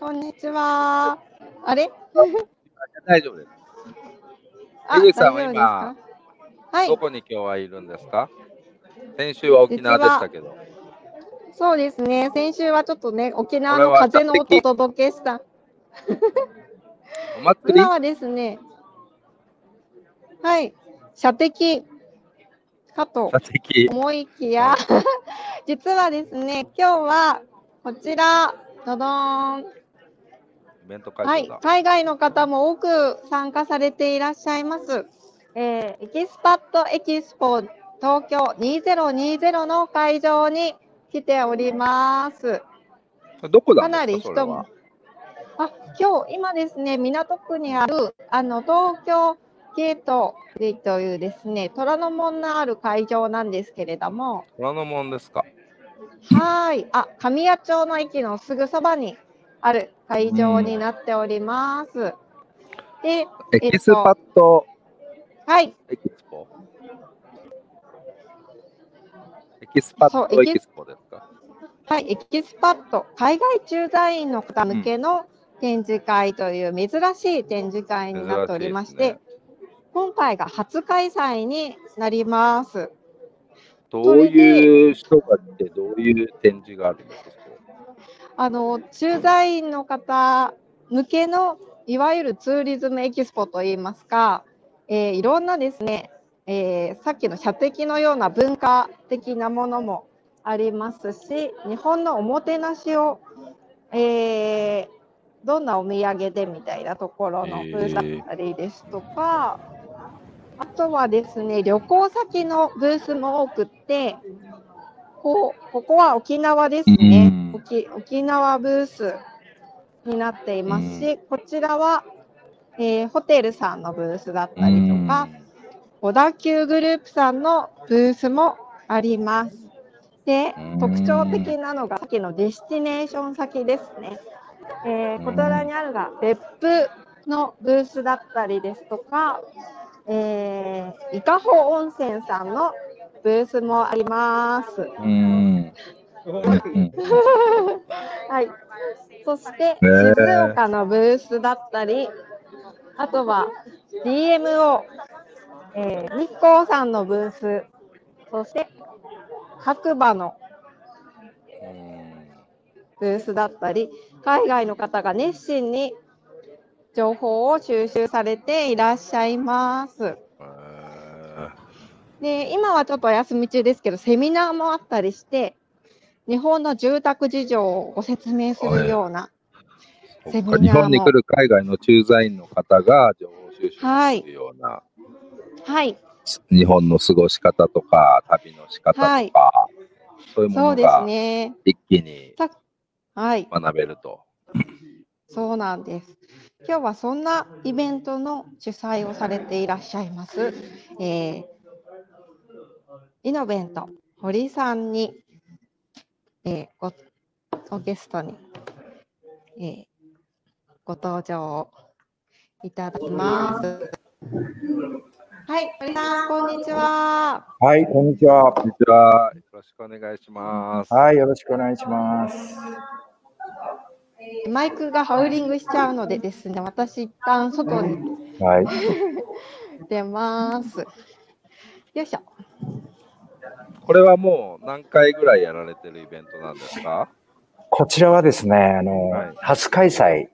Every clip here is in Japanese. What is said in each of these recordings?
こんにちは。あれ？大丈夫です。あ井口さんは今か？はいど。こに今日はいるんですか？先週は沖縄でしたけど。そうですね。先週はちょっとね、沖縄の風の音をお届けした。お祭り？今はですね、はい、射的かと射的。思いきや、実はですね、今日はこちら、どどーん。イベント会はい海外の方も多く参加されていらっしゃいます。えーエキスパットエキスポ東京2020の会場に来ております。どこだかなり人も。あ、今日、今ですね、港区にある、あの、東京ゲートでというですね、虎ノ門のある会場なんですけれども、虎ノ門ですか。はい。あ、神谷町の駅のすぐそばにある会場になっております。で、 Expat はい。 Expo。Expat Expo ですか？はい、 Expat、海外駐在員の方向けの展示会という珍しい展示会になっておりまして、珍しいです今回が初開催になります。どういう人が来て、どういう展示があるんですか？あの駐在員の方向けのいわゆるツーリズムエキスポといいますか、えーいろんなですね、えーさっきの射的のような文化的なものもありますし、日本のおもてなしを、えーどんなお土産でみたいなところのブースだったりですとか、あとはですね、旅行先のブースも多くって、こうここは沖縄ですねうん。沖沖縄ブースになっていますし、こちらは、えーホテルさんのブースだったりとか、小田急グループさんのブースもあります。でうん、特徴的なのがさっきの destination 先ですね。えーこちらにあるが別府のブースだったりですとか、えー伊香保温泉さんのブースもあります。うん。はい。そして、静岡のブースだったり、あとは DMO、えー日光さん。のブース、そして白馬のブースだったり、海外の方が熱心に情報を収集されていらっしゃいます。で、今はちょっとお休み中ですけど、セミナーもあったりして、日本の住宅事情をご説明するような、セミナーも日本に来る海外の駐在員の方が情報収集するような、はい、日本の過ごし方とか、旅の仕方とか、はいそういうものがね。一気にさはい、学べると。そうなんです。今日はそんなイベントの主催をされていらっしゃいます、えーイノベント堀さんに、えーごごゲストに、えーご登場いただきます。はい、堀さん、こんにちは。はい、こんにちは。こんにちは。よろしくお願いします。はい、よろしくお願いします。マイクがハウリングしちゃうのでですね、私一旦外にはい、出ます。よいしょ。これはもう何回ぐらいやられてるイベントなんですか？こちらはですね、あの、はい初開催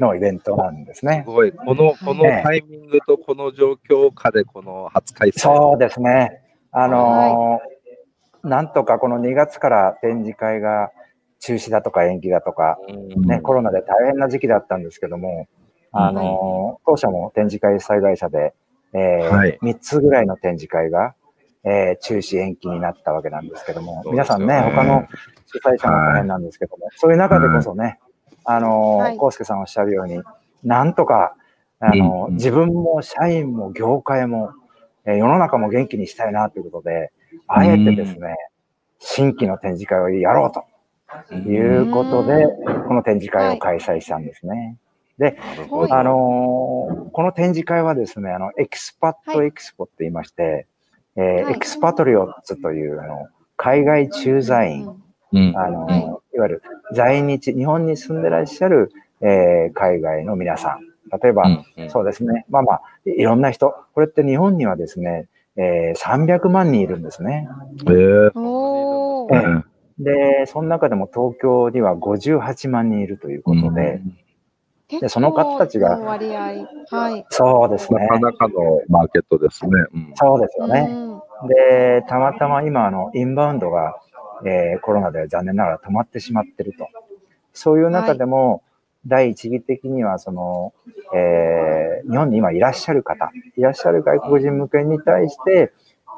のイベントなんですすね。ごい。この、このねタイミングとこの状況下でこの初開催。そうですね。あのなんとかこの2月から展示会が中止だとか延期だとか、うんね、コロナで大変な時期だったんですけども、あの当社も展示会最大社で、えーはい3つぐらいの展示会が、えー中止延期になったわけなんですけども、皆さんね、他の主催者も大変なんですけども、そういう中でこそね、あのはい。ー、コウスケさんおっしゃるように、なんとか、あのーうん自分も社員も業界も、えー世の中も元気にしたいなということで、あえてですね、新規の展示会をやろうということで、この展示会を開催したんですね。なるほど。あのーこの展示会はですね、あの、エキスパットはいエキスポって言いまして、えーはい。エキスパトリオッツという、あの、海外駐在員、うん。あのいいわゆる在日、日本に住んでらっしゃる、えー、海外の皆さん。例えば、うんうん、そうですね。まあまあ、いろんな人。これって日本にはですね、えー、300万人いるんですね。えー、ー、で、その中でも東京には58万人いるということで、うん、でその方たちが、割合はい、そうですね。なかなかのマーケットですね。うん、そうですよね。で、たまたま今、あの、インバウンドが、えー、コロナで残念ながら止まってしまってると。そういう中でも、はい第一義的には、その、えー、日本に今いらっしゃる方、いらっしゃる外国人向けに対して、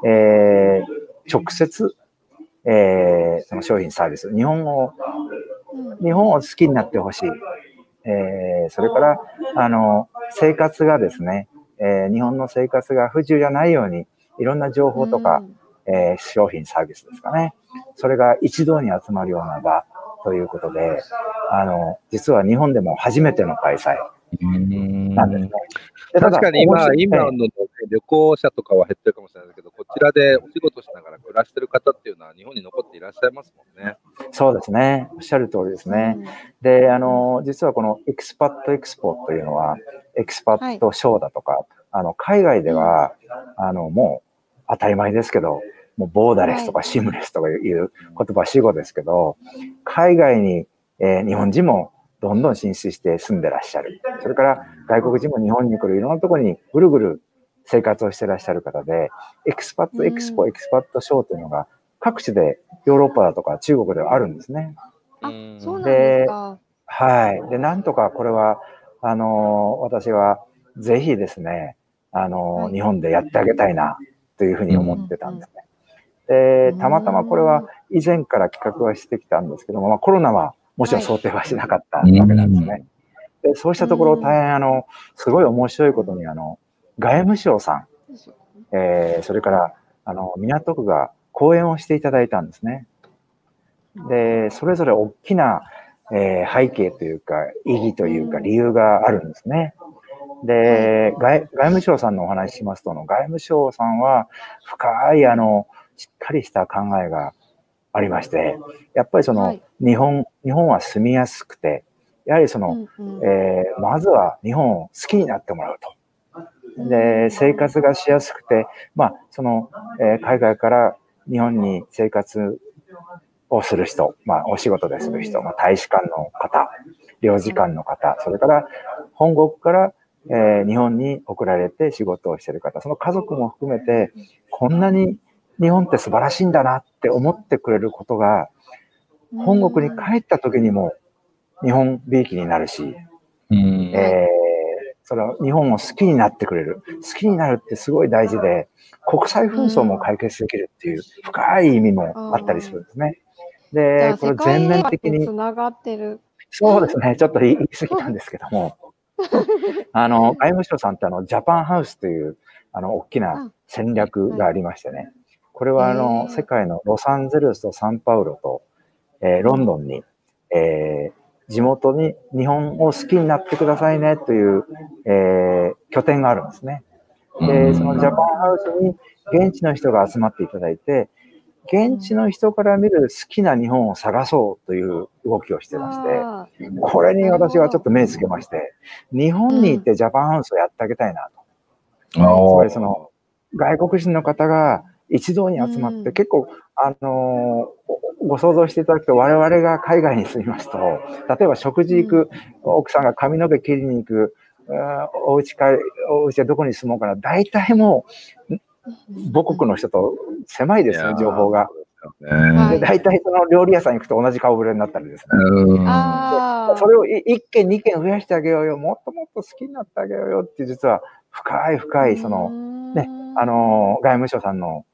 えー、直接、えー、その商品サービス、日本を、日本を好きになってほしい。えー、それから、あの、生活がですね、えー、日本の生活が不自由じゃないように、いろんな情報とか、うん、えー、商品、サービスですかね。それが一堂に集まるような場ということで、あの、実は日本でも初めての開催なんですね。確かに今、今の、ね、旅行者とかは減ってるかもしれないけど、こちらでお仕事しながら暮らしてる方っていうのは日本に残っていらっしゃいますもんね。そうですね。おっしゃる通りですね。うん、で、あの、実はこの Expat Expo というのは、 Expat Show だとか、はい、あの、海外では、あの、もう当たり前ですけど、もうボーダレスとかシームレスとかいう言葉死語ですけど、海外に、えー、日本人もどんどん進出して住んでらっしゃる。それから外国人も日本に来るいろんなところにぐるぐる生活をしてらっしゃる方で、Expat Expo、Expat Show というのが各地でヨーロッパだとか中国ではあるんですね。あ、そうなんですか。はい。で、なんとかこれは、あの、私はぜひですね、あの、はい、日本でやってあげたいなというふうに思ってたんですね。で、たまたまこれは以前から企画はしてきたんですけども、まあ、コロナはもちろん想定はしなかったわけなんですね。でそうしたところ大変あの、すごい面白いことにあの、外務省さん、えー、それからあの、港区が講演をしていただいたんですね。で、それぞれ大きな、えー、背景というか、意義というか、理由があるんですね。で、外外務省さんのお話しますと、の外務省さんは深いあの、しっかりした考えがありまして、やっぱりその、日本、日本は住みやすくて、やはりその、うんうん、えー、まずは日本を好きになってもらうと。で、生活がしやすくて、まあ、その、えー、海外から日本に生活をする人、まあ、お仕事でする人、まあ、大使館の方、領事館の方、それから本国から、えー、日本に送られて仕事をしている方、その家族も含めて、こんなに日本って素晴らしいんだなって思ってくれることが、本国に帰った時にも日本びいきになるし、えー、その日本を好きになってくれる。好きになるってすごい大事で、国際紛争も解決できるっていう深い意味もあったりするんですね。で、これ全面的に。繋がってる。そうですね。ちょっと言い過ぎたんですけども。あの、外務省さんってあの、ジャパンハウスという、あの、大きな戦略がありましてね。これはあの、世界のロサンゼルスとサンパウロと、えー、ロンドンに、えー、地元に日本を好きになってくださいねという、えー、拠点があるんですね。で、そのジャパンハウスに現地の人が集まっていただいて、現地の人から見る好きな日本を探そうという動きをしてまして、これに私はちょっと目つけまして、日本に行ってジャパンハウスをやってあげたいなと。つまりその、外国人の方が一堂に集まって、結構、あのー、ご想像していただくと、我々が海外に住みますと、例えば食事行く、奥さんが髪の毛切りに行く、お家か、お家はどこに住もうかな、大体もう、母国の人と狭いですね、情報が。で大体その料理屋さん行くと同じ顔ぶれになったりですね。それを1軒2軒増やしてあげようよ、もっともっと好きになってあげようよって実は深い深いそのね、あの外務省さんの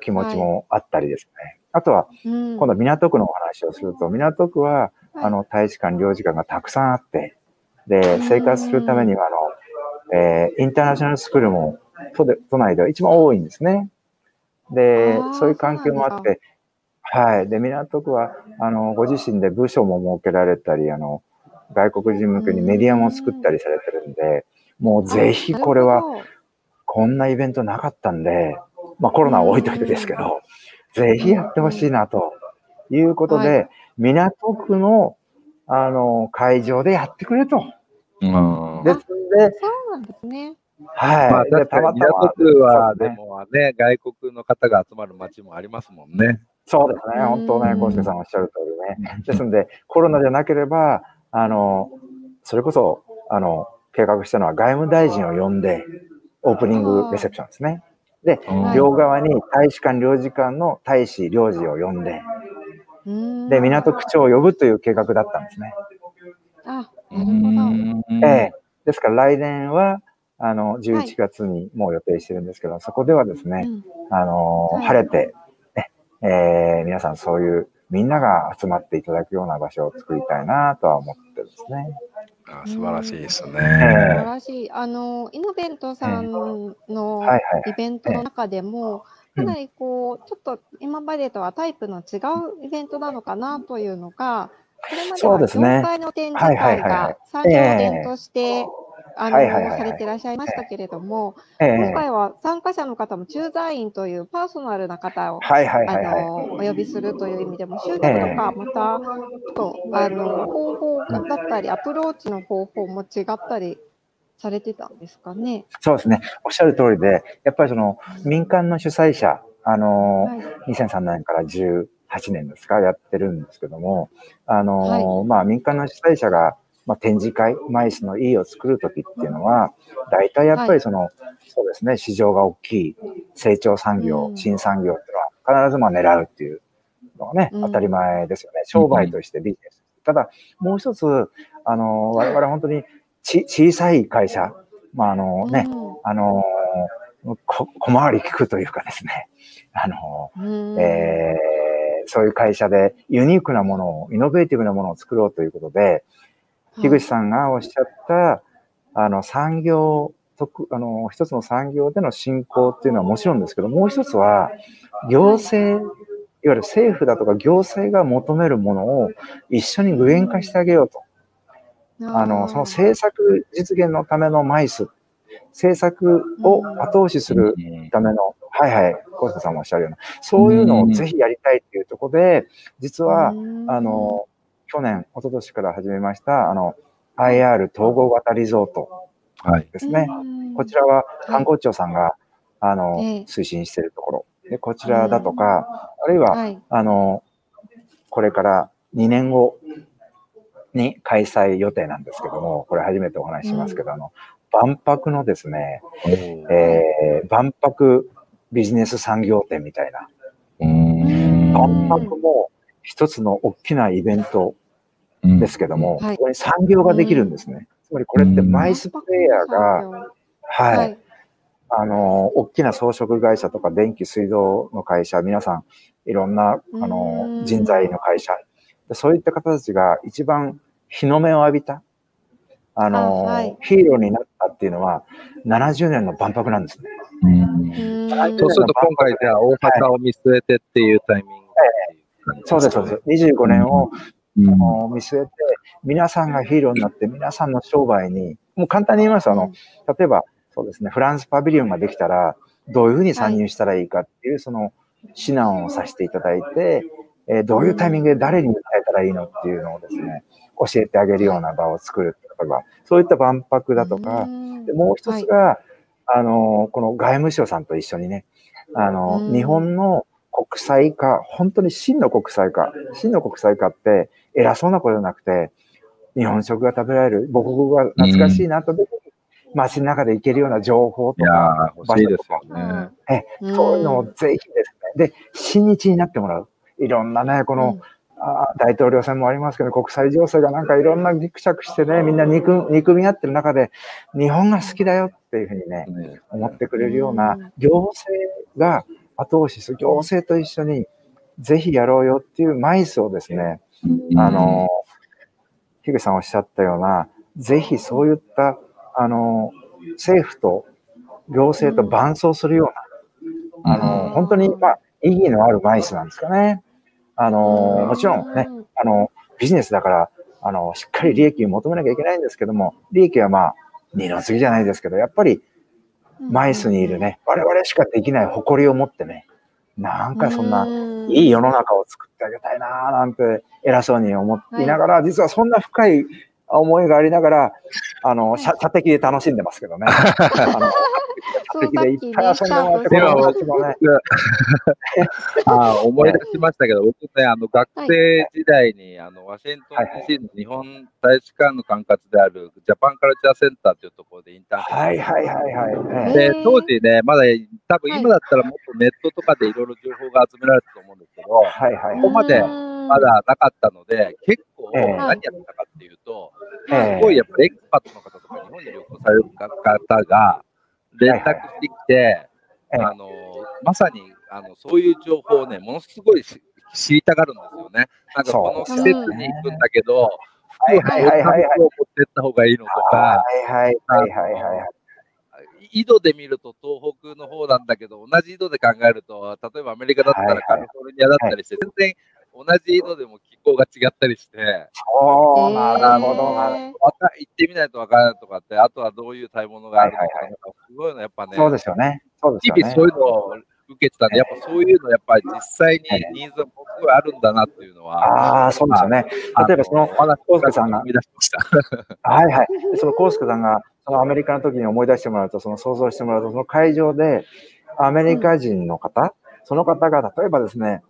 気持ちもあったりですね。はい、あとは、今度港区のお話をすると、港区は、あの、大使館、領事館がたくさんあって、で、生活するためには、あの、えー、インターナショナルスクールも都で都内では一番多いんですね。で、そういう環境もあって、はい。で、港区は、あの、ご自身で部署も設けられたり、あの、外国人向けにメディアも作ったりされてるんで、もうぜひこれは、こんなイベントなかったんで、まあコロナは置いといてですけど、ぜひやってほしいなということで、港区の、あの、会場でやってくれと。うんですんで、そうなんですね。はい。まあ、で確かに港区は、でもね、外国の方が集まる街もありますもんね。そうですね。うん本当ね、コウスケさんおっしゃる通りね。ですので、コロナじゃなければ、あの、それこそ、あの、計画したのは外務大臣を呼んで、オープニングレセプションですね。で、うん両側に大使館、領事館の大使、領事を呼んで、うんで、港区長を呼ぶという計画だったんですね。あ、うなるほど。んええ。ですから来年は、あの、11月にもう予定してるんですけど、そこではですね、うんあの、はい晴れて、ね、えー皆さんそういう、みんなが集まっていただくような場所を作りたいなとは思ってるんですね。あ素晴らしいですね。素晴らしい。あの、イノベントさんの。イベントの中でも、かなりこう、ちょっと今までとはタイプの違うイベントなのかなというのが、これまでは業界の展示会が産業展として、あの、はいはいはいはいされていらっしゃいましたけれども、ええ今回は参加者の方も駐在員というパーソナルな方をはいはいはいあはい。のお呼びするという意味でも、集客とか、また、ちょっとあの方法だったり、アプローチの方法も違ったりされてたんですかね？そうですね。おっしゃる通りで、やっぱりその民間の主催者、あの、はい、2003年から18年ですか、やってるんですけども、あの、はまあ民間の主催者が、まあ、展示会、マイスの E を作るときっていうのは、大体やっぱりその、そうですね、市場が大きい成長産業、うん。新産業っていうのは必ずまあ狙うっていうのがね、うん。当たり前ですよね。商売としてビジネス。ただ、もう一つ、あの、我々本当にち小さい会社、まああのね、あのこ小回り聞くというかですね、あの、うん。えーそういう会社でユニークなものを、イノベーティブなものを作ろうということで、樋口さんがおっしゃった、あの、産業、特あの、一つの産業での振興っていうのはもちろんですけど、もう一つは、行政、いわゆる政府だとか行政が求めるものを一緒に具現化してあげようと。あの、その政策実現のためのマイス、政策を後押しするうん。ための、はいはい、コウスケさんもおっしゃるような、そういうのをぜひやりたいっていうところで、実は、あ、の、去年、一昨年から始めました、あの、IR 統合型リゾートはい。ですね。うんこちらは観光庁さんが、あの、ええ推進しているところ。で、こちらだとか、あるいは、はい。あの、これから2年後に開催予定なんですけども、これ初めてお話ししますけど、あの、万博のですね、えー万博ビジネス産業展みたいな、うん万博も一つの大きなイベントですけども、はい。ここに産業ができるんですね。つまりこれってマイスプレイヤーが、ははい、い。あの、大きな装飾会社とか電気水道の会社、皆さん、いろんな、あうの、ん人材の会社、でそういった方たちが一番日の目を浴びた、あの、あはい。ヒーローになったっていうのは、70年の万博なんですね。うん。うん。そうすると今回じゃあ大阪を見据えてっていうタイミング。っていそうです、そうです。25年を、うん。あの見据えて、皆さんがヒーローになって、皆さんの商売に、もう簡単に言いますと、あの、例えば、そうですね、フランスパビリオンができたら、どういうふうに参入したらいいかっていう、その、指南をさせていただいて、えーどういうタイミングで誰に伝えたらいいのっていうのをですね、教えてあげるような場を作るとが、そういった万博だとか、でもう一つが、あの、この外務省さんと一緒にね、あの、うん。日本の国際化、本当に真の国際化、真の国際化って偉そうなことじゃなくて、日本食が食べられる、母国語が懐かしいなと、街の中で行けるような情報といやか、ー、欲しいですよね。そういうのをぜひですね、で、親日になってもらう。いろんなね、この、あー大統領選もありますけど、国際情勢がなんかいろんなギクシャクしてね、みんな憎憎み合ってる中で、日本が好きだよっていうふうにね、ね。思ってくれるようう、なん。行政が後押しする、行政と一緒にぜひやろうよっていうマイスをですね、あの、樋口さんおっしゃったような、ぜひそういった、あの、政府と行政と伴走するような、あの、本当に、まあ、意義のあるマイスなんですかね。あの、もちろんね、あの、ビジネスだから、あの、しっかり利益を求めなきゃいけないんですけども、利益はまあ、二の次じゃないですけど、やっぱり、マイスにいるね、我々しかできない誇りを持ってね、なんかそんな、うん。いい世の中を作ってあげたいなーなんて偉そうに思っていながら、実はそんな深い思いがありながら、あの、射的で楽しんでますけどね。あの射的でいっぱい遊んでもらって、もね。あー思い出しましたけど、僕ね、あの学生時代に、あのワシントン DC の日本大使館の管轄であるジャパンカルチャーセンターというところでインターンはいはいはいはい。で当時ね、まだ多分今だったらもっとネットとかでいろいろ情報が集められたと思うんですけど、はいはい。ここまでうん。まだなかったので、結構ええ。何やったかっていうと、ええすごいやっぱエクスパットの方とか日本に旅行される方が連絡してきて、ええ。あのまさにあのそういう情報をね、ものすごいし知りたがるんですよね。なんかこの施設に行くんだけど、はいはいはいはい。はい服を持ってった方がいいのとか、はいはいはいはい。はい。緯度で見ると東北の方なんだけど、同じ緯度で考えると、例えばアメリカだったらカリフォルニアだったりして、全然同じ緯度でも気候が違ったりして、そう、なるほどな。えーまた行ってみないとわからないとかって、あとはどういう買い物があるのかはいはいとか、すごいのやっぱね、そうですよね。そうですよね。日々そういうのを受けてたんで、やっぱそういうのやっぱり実際にニーズがものすごいあるんだなっていうのは、ああ、そうですよね。例えばその、あのコウスケさんが思い出しました。はいはい。でそのコウスケさんが、そのアメリカの時に思い出してもらうと、その想像してもらうと、その会場で、アメリカ人の方、その方が例えばですね、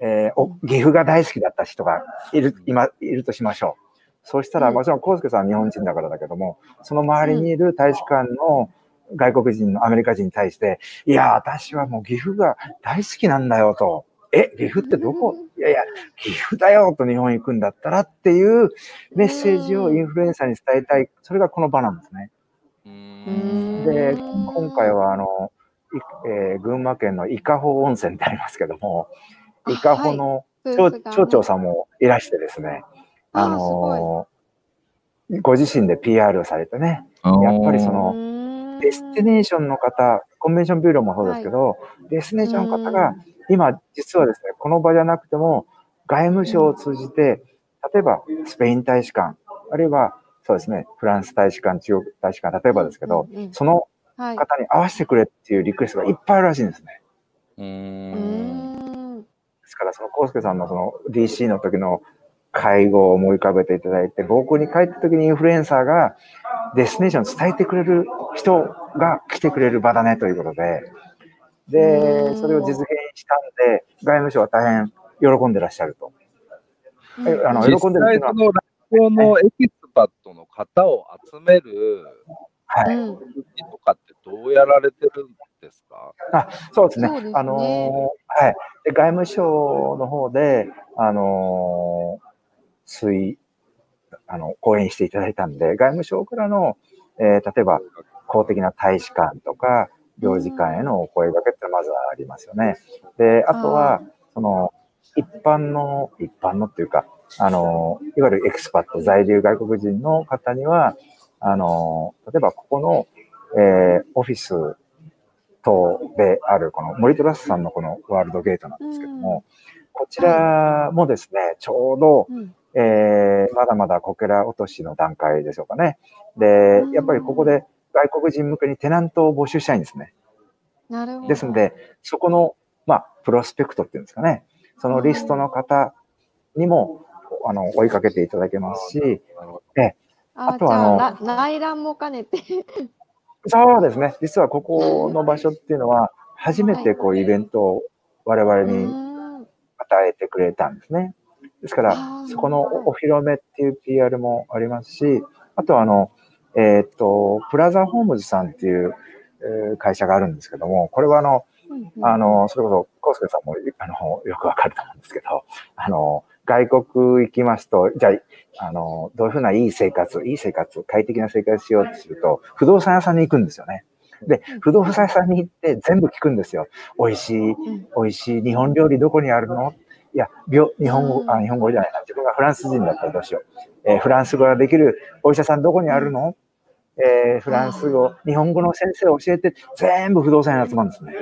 えーお岐阜が大好きだった人がいる、今、いるとしましょう。そうしたら、うんもちろん、コウスケさんは日本人だからだけども、その周りにいる大使館の外国人のアメリカ人に対して、いや、私はもう岐阜が大好きなんだよと。え、岐阜ってどこ？いやいや、岐阜だよと日本行くんだったらっていうメッセージをインフルエンサーに伝えたい。それがこの場なんですね。で、今回はあの、いえー群馬県の伊香保温泉ってありますけども、伊香保の町,、町長さんもいらしてですね、ああーすごのーご自身で PR をされてね、やっぱりそのの destination の方、コンベンションビューローもそうですけど、 destination の方が、今、実はですね、この場じゃなくても、外務省を通じて、例えばスペイン大使館、あるいはそうですね、フランス大使館、中国大使館、例えばですけど、うんうんそのはい。方に合わせてくれっていうリクエストがいっぱいあるらしいんですね。うー。うんから、その、コウスケさんのその DC の時の会合を思い浮かべていただいて、母国に帰った時にインフルエンサーが destination を伝えてくれる人が来てくれる場だねということで、うで、ん。それを実現したんで、外務省は大変喜んでらっしゃると。えあの実喜んでるっていうのは。際そのエキスパットの方を集めるはい。とかってどうやられてるんですか？あそうですね。すねあのーはい。で、外務省の方で、あのー推、あの、講演していただいたんで、外務省からの、えー例えば、公的な大使館とか、領事館へのお声掛けってのはまずはありますよね。で、あとは、その、一般の、一般のっていうか、あの、いわゆるエクスパット、在留外国人の方には、あの、例えばここの、えーオフィス等である、この森トラスさんのこのワールドゲートなんですけども、こちらもですね、ちょうど、うんえーまだまだこけら落としの段階でしょうかね。で、やっぱりここで外国人向けにテナントを募集したいんですね。なるほど。ですので、そこの、まあ、プロスペクトっていうんですかね。そのリストの方にも、あの、追いかけていただけますし、あ、あとはあの内覧も兼ねて。そうですね。実はここの場所っていうのは、初めてこうイベントを我々にうん与えてくれたんですね。ですからそこのおお披露目っていう PR もありますし、あとはあの、えーっと、プラザホームズさんっていう、えー会社があるんですけども、これはあの、あの、それこそ、コウスケさんも、あの、よくわかると思うんですけど、あの、外国行きますと、じゃあ、あの、どういうふうないい生活、いい生活、快適な生活しようとすると、不動産屋さんに行くんですよね。で、不動産屋さんに行って全部聞くんですよ。美味しい、ん美味しい日本料理どこにあるの？いや、病日本語、あ、日本語じゃないな。自分がフランス人だったらどうしよう。えーフランス語ができるお医者さんどこにあるの？えーフランス語、日本語の先生を教えて、全部不動産屋に集まるんですね。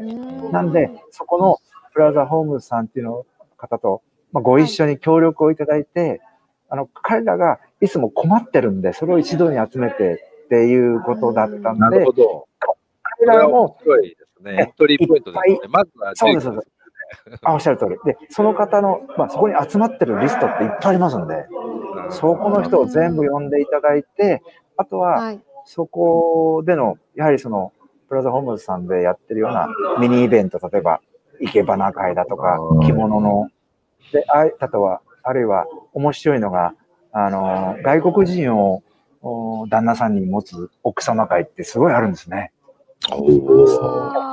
うんなんで、そこのプラザホームズさんっていうの方と、まあ、ご一緒に協力をいただいて、あの、彼らがいつも困ってるんで、それを一度に集めてっていうことだったなんるで、ほど。彼らも、いですね。エントリーポイントですね。まずはそうです、そうです。あ、おっしゃる通り。で、その方の、まあ、そこに集まってるリストっていっぱいありますんで、そこの人を全部呼んでいただいて、あとは、そこでの、やはりその、プラザホームズさんでやってるようなミニイベント、例えば、生け花会だとか、着物の、で、ああとは、あるいは面白いのが、あの、外国人を旦那さんに持つ奥様会ってすごいあるんですね。お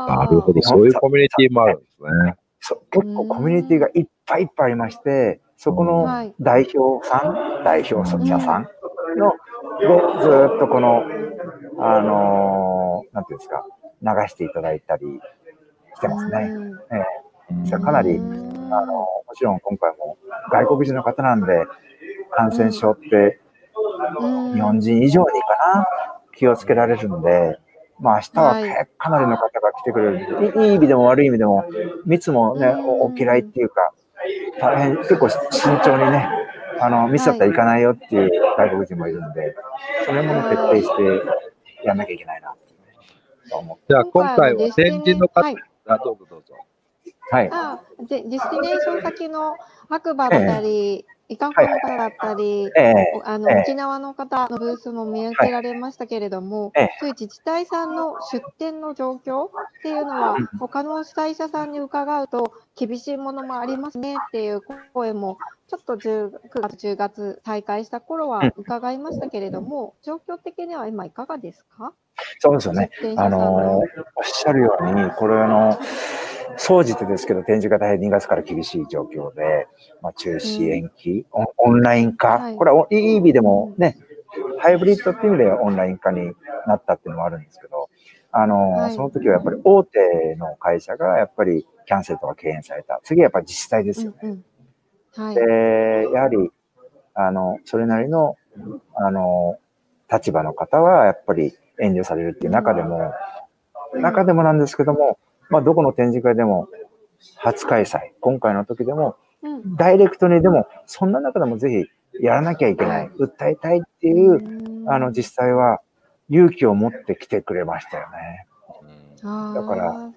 なるほど。そういうコミュニティもあるんですね。そう。結構コミュニティがいっぱいいっぱいありまして、そこの代表さん、代表者さんの、で、ずっとこの、あのー、なんていうんですか、流していただいたりしてますね。えー、かなり、あの、もちろん今回も外国人の方なんで、感染症って日本人以上にかな、気をつけられるんで、まあ明日はかなりの方が来てくれる。いい意味でも悪い意味でも、密もね、お嫌いっていうか、大変、結構慎重にね、あの、ミスだったらいかないよっていう外国人もいるんで、それもね、徹底してやんなきゃいけないなじゃあ今回は展示の方、はい、あどうぞどうぞ。はい。あ destination 先の白馬だったり、伊香保の方だったり、ええ、あの、え、沖縄の方のブースも見受けられましたけれども、そういう自治体さんの出展の状況っていうのは、他の主催者さんに伺うと、厳しいものもありますねっていう声も、ちょっと10 9月、10月再開した頃は伺いましたけれども、状況的には今いかがですか？そうですよね。あの、おっしゃるように、これあの、総じてですけど、展示が大変2月から厳しい状況で、まあ、中止延期、うん、オンライン化、はい、これはいい意味でもね、ハイブリッドっていう意味でオンライン化になったっていうのもあるんですけど、あの、はい、その時はやっぱり大手の会社がやっぱりキャンセルとか敬遠された。次はやっぱり自治体ですよね。うんうん。はい、で、やはり、あの、それなりの、あの、立場の方はやっぱり遠慮されるっていう中でも、中でもなんですけども、まあ、どこの展示会でも、初開催、今回の時でも、ダイレクトにでも、そんな中でもぜひやらなきゃいけない、訴えたいっていう、あの、実際は勇気を持って来てくれましたよね。だから、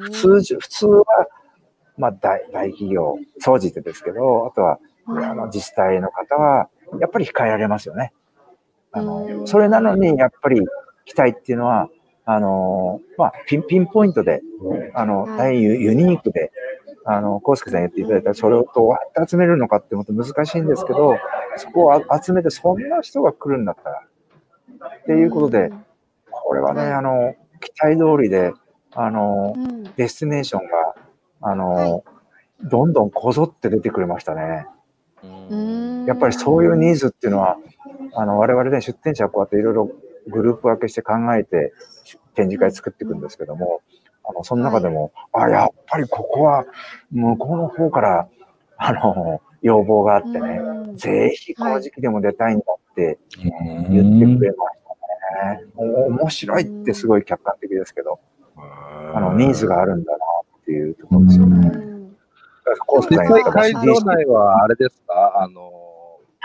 普通、普通は、まあ大、大企業、総じてですけど、あとは、あの自治体の方は、やっぱり控えられますよね。あの、それなのに、やっぱり来たいっていうのは、あの、まあ、ピン、ピンポイントで、あの、大変ユニークで、あの、コウスケさん言っていただいたら、それをどうやって集めるのかってもっと難しいんですけど、そこを集めて、そんな人が来るんだったら、っていうことで、これはね、あの、期待通りで、あの、デスティネーションが、あの、どんどんこぞって出てくれましたね。やっぱりそういうニーズっていうのは、あの、我々ね、出店者はこうやっていろいろグループ分けして考えて展示会作っていくんですけども、あの、その中でも、はい、あ、やっぱりここは向こうの方から、あの、要望があってね、ぜひこの時期でも出たいんだって言ってくれましたね。面白いってすごい客観的ですけど、あの、ニーズがあるんだなっていうところですよね。実際会場内はあれですか？あの、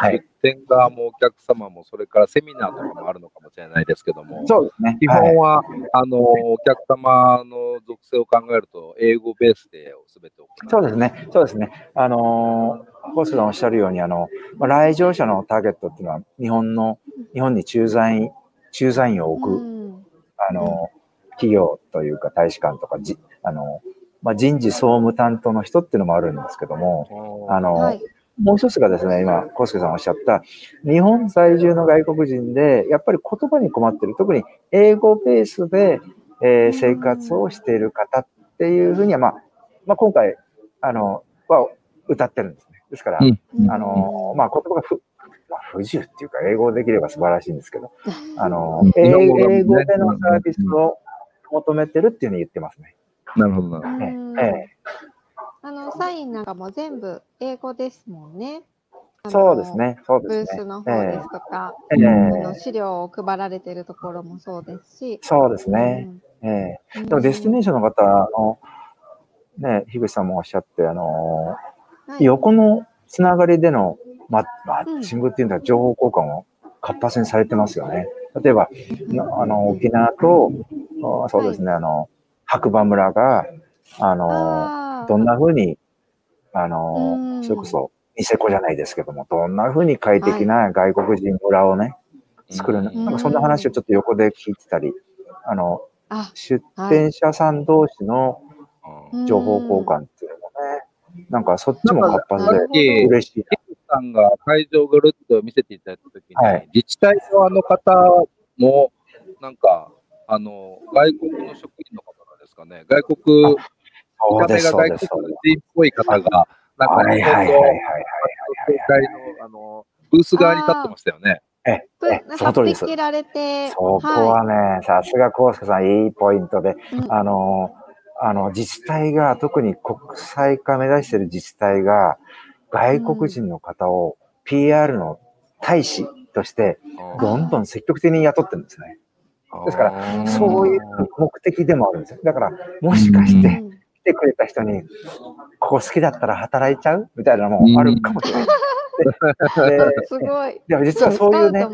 はい、出店側もお客様も、それからセミナーとかもあるのかもしれないですけども、そうですね。基本は、はい、あの、お客様の属性を考えると、英語ベースで全て行う。そうですね。そうですね。あの、ホスさんおっしゃるように、あの、まあ、来場者のターゲットっていうのは、日本の、日本に駐在員、駐在員を置く、あの、企業というか大使館とか、じあの、まあ、人事総務担当の人っていうのもあるんですけども、あの、はいもう一つがですね、今、コスケさんおっしゃった、日本在住の外国人で、やっぱり言葉に困ってる、特に英語ベースで、えー、生活をしている方っていうふうには、まあ、まあ、今回、あの、は歌ってるんですね。ですから、うん、あの、まあ、言葉がふ、まあ、不自由っていうか、英語できれば素晴らしいんですけど、あの、英語でのサービスを求めてるっていうふうに言ってますね。なるほどな。ええあの、サインなんかも全部英語ですもんね。そうですね。そうですね。ブースの方ですとか、えー、あの資料を配られているところもそうですし。そうですね。うん、ええー、でもデスティネーションの方、あの、ね、樋口さんもおっしゃって、あの、はい、横のつながりでのママッチングっていうのは情報交換を活発にされてますよね。例えば、あの、沖縄と、そうですね、あの、白馬村が、あの、あーどんな風に、あのう、ん。それこそ、ニセコじゃないですけども、どんな風に快適な外国人村をね、作るなんかそんな話をちょっと横で聞いてたり、あの、あ、出店者さん同士のうん。情報交換っていうのもね、なんかそっちも活発で嬉しいケンさんが会場をぐるっと見せていただいたときに、はい。自治体側の方も、なんか、あの、外国の職員の方なんですかね、外国、見な。そうです、た目が外そうです、そう国。人っぽい方が、なんかはい日本のはいはいはいはい協会のあのブース側に立ってましたよね。えぷえ、その通りです。てきられて、そこはね、さすがコウスケさん、いいポイントで、うんあの、あの、自治体が、特に国際化目指している自治体が、外国人の方を PR の大使として、どんどん積極的に雇ってるんですね。ですからそういう目的でもあるんですよ。だから、もしかしてうん来てくれた人に、ここ好きだったら働いちゃう？みたいなのもあるかもしれない。ですごい。でも実はそういうねスカウ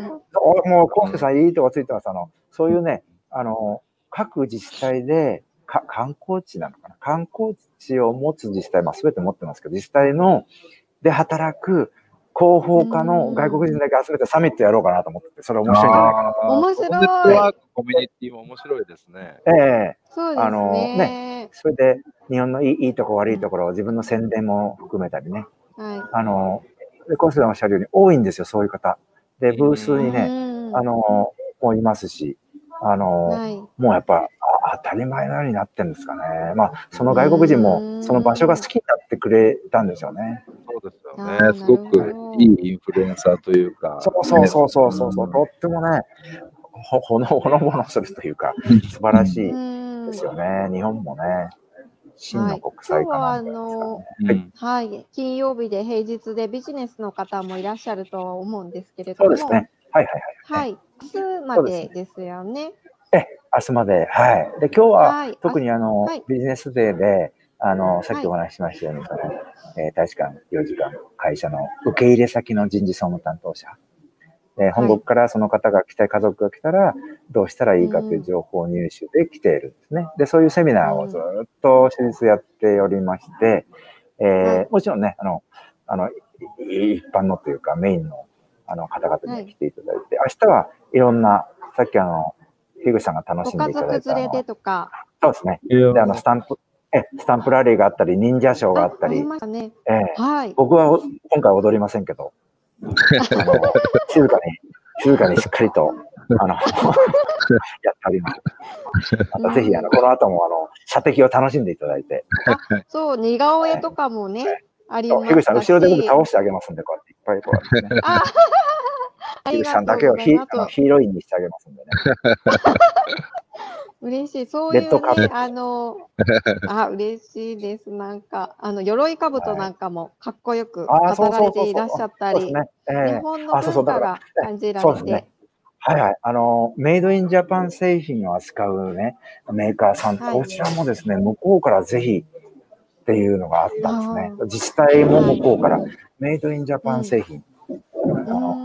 ト、もう、コウスケさん、いいとこついてます。あの、そういうね、あの、各自治体で、か観光地なのかな？観光地を持つ自治体、まあ、全て持ってますけど、自治体の、で働く広報課の外国人だけ集めてサミットやろうかなと思ってて、それ面白いんじゃないかなと。面白いネットワーク、コミュニティも面白いですね。ええそうですあのね。それで、日本のいいいいとこ悪いところを自分の宣伝も含めたりね。はい。あの、でコおっしゃるように多いんですよ、そういう方。で、ブースにね、ねあ、の、もういますし、あの、はい。もうやっぱあ当たり前のようになってるんですかね。まあ、その外国人うもんその場所が好きになってくれたんですよね。そうですよね。すごくいいインフルエンサーというか。そうそうそうそうそうそう、ねとってもね、ほほのほのぼのするというか、素晴らしいうんですよね。日本もね、真の国今際日はあ化なんですかはい、金曜日で平日でビジネスの方もいらっしゃるとは思うんですけれども、そうですね。はいはいはい。はい、明日までですよね。明日まで。はい。で、今日は、はい特にあの、はいビジネスデーで、あの、さっきお話ししましたように、その、えー大使館、領事館、会社の受け入れ先の人事総務担当者。で、本国からその方が来たい、家族が来たら、どうしたらいいかという情報入手で来ているんですね。で、そういうセミナーをずっと私立やっておりまして、えーはい。もちろんね、あの、あの、い一般のというかメインのあの方々に来ていただいて、明日はいろんな、さっきあの、樋口さんが楽ごしんで家いただいた連れでとか、そうですね。で、あの、スタンプ、え、スタンプラリーがあったり、忍者ショーがあったりあり、ましたね。ええ。はい。僕は今回踊りませんけど、静かに、静かにしっかりと、あの、やっております。またぜひ、あの、この後も、あの、射的を楽しんでいただいて、そう、似顔絵とかもね、ありまそう樋口さん。後ろで僕倒してあげますんで、こうやっていっぱいこうね。樋り口さんだけをヒヒーロインにしてあげますんでね。嬉しい。そういうね、あの、あ、嬉しいです。なんか、あの、鎧兜なんかもかっこよく飾ら。れていらっしゃったり、日本の文化が感じられてそうですね。はいはい。あの、メイドインジャパン製品を扱うね、メーカーさん、はいこちらもですね、向こうからぜひっていうのがあったんですねあ。自治体も向こうから、メイドインジャパン製品。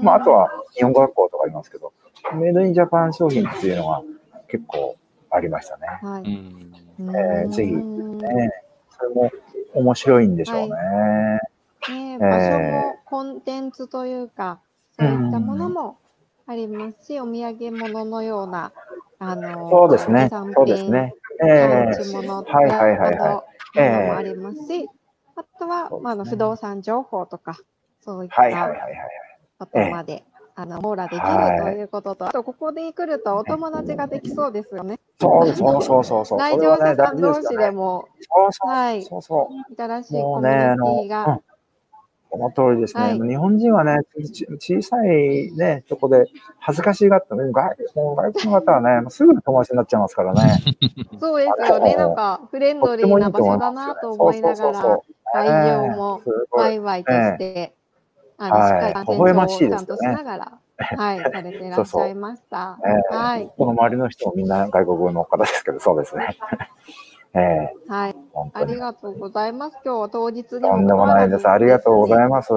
まあ、あとは日本語学校とかありますけど、メイドインジャパン商品っていうのが結構ありましたね。はうい。んえーぜひうんねそれも面白いんでしょうね。ね、場所もコンテンツというか、そういったものもありますし、お土産物のような、あの、そうですね。そうですね。えはいえ持ち物とはいはいはいはいええものもありますし、あとは、まあ、あの不動産情報とか、そういっはいはいはいたはい。ことまで、あの網羅できるはいということと、あとここで来るとお友達ができそうですよね。そうそうそうそうそう。来場者さん同士でも。はい、そうそう。新しいコミュニティが、うん、その通りですね。はい日本人はね、ち小さいね、とこで恥ずかしがって、外もう外国の方はね、すぐ友達になっちゃいますからね。そうですよね、なんかフレンドリーない場所だなとよ思いながら、会場もワイワイとして、あのはいしっかり感染微笑ま症をちゃんしいですよねとしながら、はい、されていらっしゃいました。ええはい、この周りの人もみんな外国の方ですけど、そうですね。ええはい。ありがとうございます。今日は当日にとんでもないです。ありがとうございます。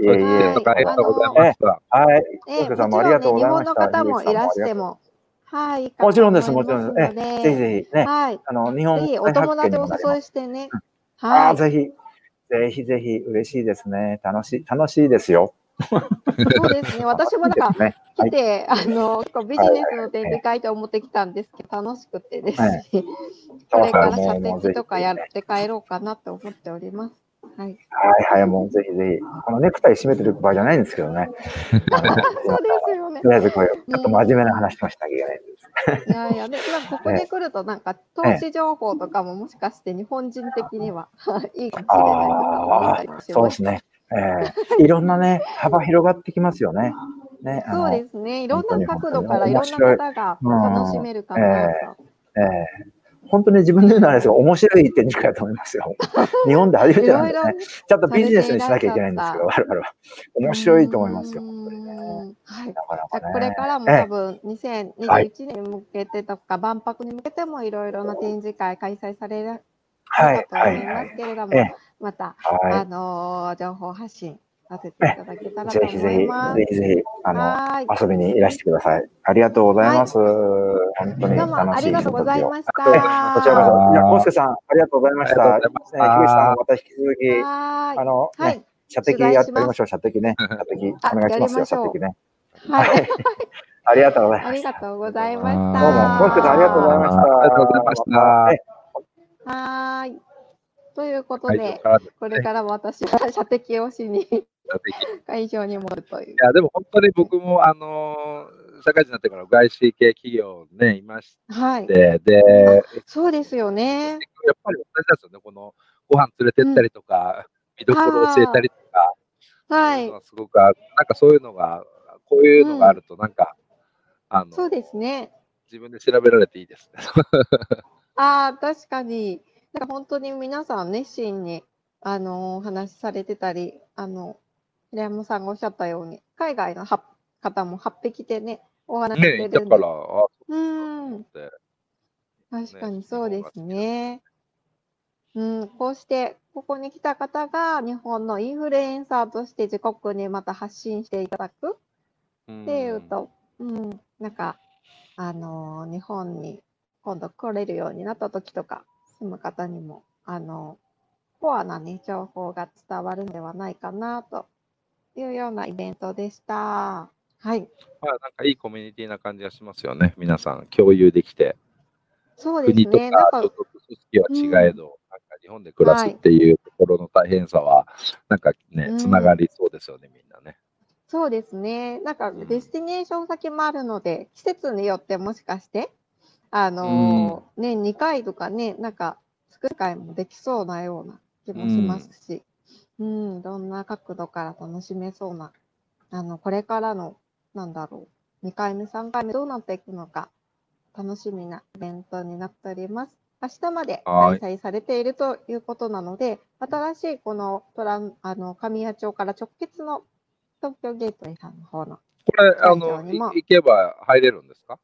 いえいえ。はいありがとうございました。はい。ええ小介さんもありがとうご日本ざいました。の方もいらしても、はい。もちろんです、いいもちろんです。ぜひぜひね、はい。あの、日本ぜひお友達をお誘いしてね。ああ、はい。ぜひ、ぜひぜひ、嬉しいですね。楽しい、楽しいですよ。そうですね。私もなんか、ね、来て、あの、こうビジネスの展示会と思ってきたんですけど、楽しくてですね。これから射的とかやって帰ろうかなと思っております。はい。はいはい、もうぜひぜひ。このネクタイ締めてる場合じゃないんですけどね。そうですよねと。りあえずこれ、ちょっと真面目な話もしなきゃいけないんです。いやいや、で、ここに来ると、なんか投資情報とかももしかして日本人的には いいかもしれないとか思ったりもしま。そうですすね。ええいろんなね、幅広がってきますよね。ね、そうですね。いろんな角度からいろんな方が楽しめるかなと。ええ本当に自分で言うのはあれですが、面白い展示会だと思いますよ。日本で初めいてなんでろいろね。ちゃんとビジネスにしなきゃいけないんですけど、我々は。面白いと思いますよ、本当にね。はい。これからもええ多分2021年に向けてとか、万博に向けてもいろいろな展示会開催されるはい、かと思いはい、はい。ますけれどもええ、また、はあのー情報発信させていただけたらい。と思ぜひぜひ、います。ぜひぜひ、あの。遊びにいらしてください。ありがとうございます。本当にどうもあ楽しいりがとうございました。こちらこそ。じゃあ、コウスケさん、ありがとうございました。ありがとうございましたえー樋口さん、また引き続き、はーい。あの、はねい。射的やってみましょう、射的ね。射的、あお願いしますよ、やりましょう射的ね。はい。ありがとうございました。ありがとうございました。どうもどうも、コウスケさん、ありがとうございました。ありがとうございましたはーい。ということ会でこれから私は射的をしに会場に戻るという。や、でも本当に僕も、あのー社会人になってから外資系企業ね、いましはい。て、で、そうですよね。やっぱり同じですよね、このご飯連れてったりとか、見どころ教えたりとか、はいすごくある。なんかそういうのが、こういうのがあると、なんか、あの、そうですね。自分で調べられていいですね。ああ、確かに。なんか本当に皆さん熱心に、あのお話しされてたり、あの、平山さんがおっしゃったように、海外のは方も8匹でね、お話しされねるんで。だから、あうん。確かにそうですね。うん、こうして、ここに来た方が日本のインフルエンサーとして自国にまた発信していただくっていうと、うん、なんか、あのー日本に今度来れるようになった時とか、住む方にも、あのコアなね、情報が伝わるんではないかな、というようなイベントでした。はい。まあ、なんかいいコミュニティな感じがしますよね。皆さん共有できて。そうです国とね。なんか組織は違えど、日本で暮らすっていうところの大変さは、なんかねう、んつながりそうですよね、みんなね。そうですね。なんか、うんデスティネーション先もあるので、季節によってもしかして、あのー年2回とかね、なんか、作る会もできそうなような気もしますし、うん、どんな角度から楽しめそうな、あの、これからの、なんだろう、2回目、3回目どうなっていくのか、楽しみなイベントになっております。明日まではい開催されているということなので、新しいこのトラン、あの、神谷町から直結の東京ゲートウェイさんの方の。これ、あ会の、行けば入れるんですか？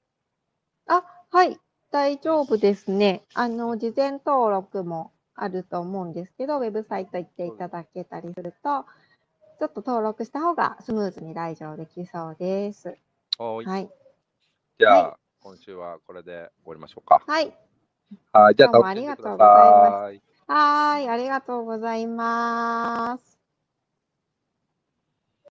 あ、はい、大丈夫ですね。あの、事前登録もあると思うんですけど、ウェブサイト行っていただけたりすると、ちょっと登録した方がスムーズに来場できそうです。はい。はい。じゃあ、は今週はこれで終わりましょうか。はい。はい。じゃあ、どうもありがとうございます。はい、ありがとうございます。